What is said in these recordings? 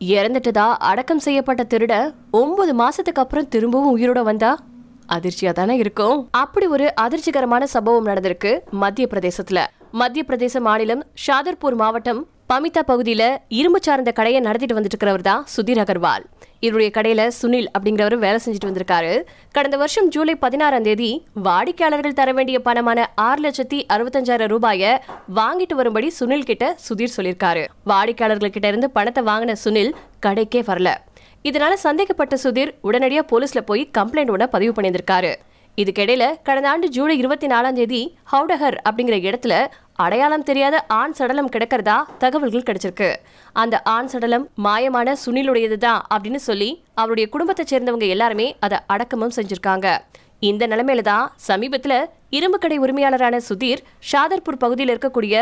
இறந்துட்டதா அடக்கம் செய்யப்பட்ட திருட ஒன்பது மாசத்துக்கு அப்புறம் திரும்பவும் உயிரோட வந்தா? அதிர்ச்சியா தானே இருக்கும். அப்படி ஒரு அதிர்ச்சிகரமான சம்பவம் நடந்திருக்கு மத்திய பிரதேசத்துல. மத்திய பிரதேச மாநிலம் ஷாதர்பூர் மாவட்டம் பமிதா பகுதியில இரும்பு சார்ந்த கடையை நடத்திட்டு வந்துட்டு இருக்கிறவர் தான் சுதீர் அகர்வால். இவருடைய கடையில் சுனில் அப்படிங்கிறவர் வேலை செஞ்சுட்டு வந்திருக்காரு. கடந்த வருஷம் ஜூலை பதினாறாம் தேதி வாடிக்கையாளர்கள் தர வேண்டிய பணமான ஆறு லட்சத்தி அறுபத்தஞ்சாயிரம் ரூபாயை வாங்கிட்டு வரும்படி சுனில் கிட்ட சுதீர் சொல்லியிருக்காரு. வாடிக்கையாளர்கள் கிட்ட இருந்து பணத்தை வாங்கின சுனில் கடைக்கே வரல. இதனால சந்தேகப்பட்ட சுதீர் உடனடியாக போலீஸ்ல போய் கம்ப்ளைண்ட் ஒண்ண பதிவு பண்ணியிருந்திருக்காரு. இதுக்கிடையில கடந்த ஆண்டு ஜூலை இருபத்தி நாலாம் தேதி ஹவுடஹர் அப்படிங்கிற இடத்துல அடையாளம் தெரியாத ஆண் சடலம் கிடக்கிறதா தகவல்கள் கிடைச்சிருக்கு. அந்த ஆண் சடலம் மாயமான சுனிலுடையது தான் அப்படின்னு சொல்லி அவருடைய குடும்பத்தை சேர்ந்தவங்க எல்லாருமே அதை அடக்கமும் செஞ்சிருக்காங்க. இந்த நிலைமையில தான் சமீபத்துல இரும்பு கடை உரிமையாளரான சுதீர் ஷாதர்பூர் பகுதியில் இருக்கக்கூடிய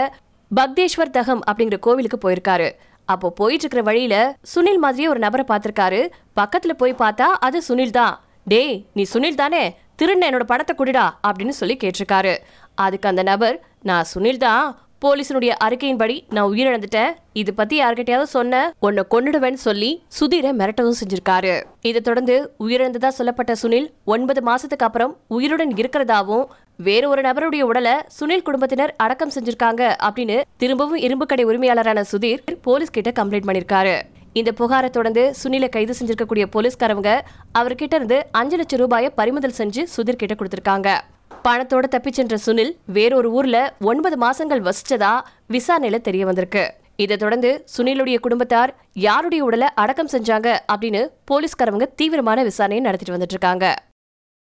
பக்தேஸ்வர் தகம் அப்படிங்கிற கோவிலுக்கு போயிருக்காரு. அப்போ போயிட்டு இருக்கிற வழியில சுனில் மாதிரியே ஒரு நபரை பார்த்திருக்காரு. பக்கத்துல போய் பார்த்தா அது சுனில் தான். டேய் நீ சுனில் தானே? திருண்ண என்னோட படத்தை குடிடா அப்படின்னு சொல்லி கேட்டிருக்காரு. அதுக்கு அந்த நபர் நான் சுனில் தான். போலீஸினுடைய அறிக்கையின்படி நான் உயிரிழந்துட்டேன். இது பத்தி யார்கிட்டயாவது சொன்ன உன்னை கொண்டுடுவேன்னு சொல்லி சுதீரை மிரட்டவும் செஞ்சிருக்காரு. இதை தொடர்ந்து உயிரிழந்ததா சொல்லப்பட்ட சுனில் ஒன்பது மாசத்துக்கு அப்புறம் உயிருடன் இருக்கிறதாவும் வேற ஒரு நபருடைய உடலை சுனில் குடும்பத்தினர் அடக்கம் செஞ்சிருக்காங்க அப்படின்னு திரும்பவும் இரும்பு கடை உரிமையாளரான சுதீர் போலீஸ் கிட்ட கம்ப்ளைண்ட் பண்ணிருக்காரு. இந்த புகாரை தொடர்ந்து சுனிலை கைது செஞ்சிருக்கக்கூடிய போலீஸ்காரவங்க அவர்கிட்ட இருந்து அஞ்சு லட்சம் ரூபாயை பறிமுதல் செஞ்சு சுதிர் கிட்ட கொடுத்திருக்காங்க. பணத்தோட தப்பிச் சென்ற சுனில் வேறொரு ஊர்ல ஒன்பது மாசங்கள் வசிச்சதா விசாரணையில தெரிய வந்திருக்கு. இதை தொடர்ந்து சுனிலுடைய குடும்பத்தார் யாருடைய உடலை அடக்கம் செஞ்சாங்க அப்படின்னு போலீஸ்காரவங்க தீவிரமான விசாரணையை நடத்திட்டு வந்துட்டு இருக்காங்க.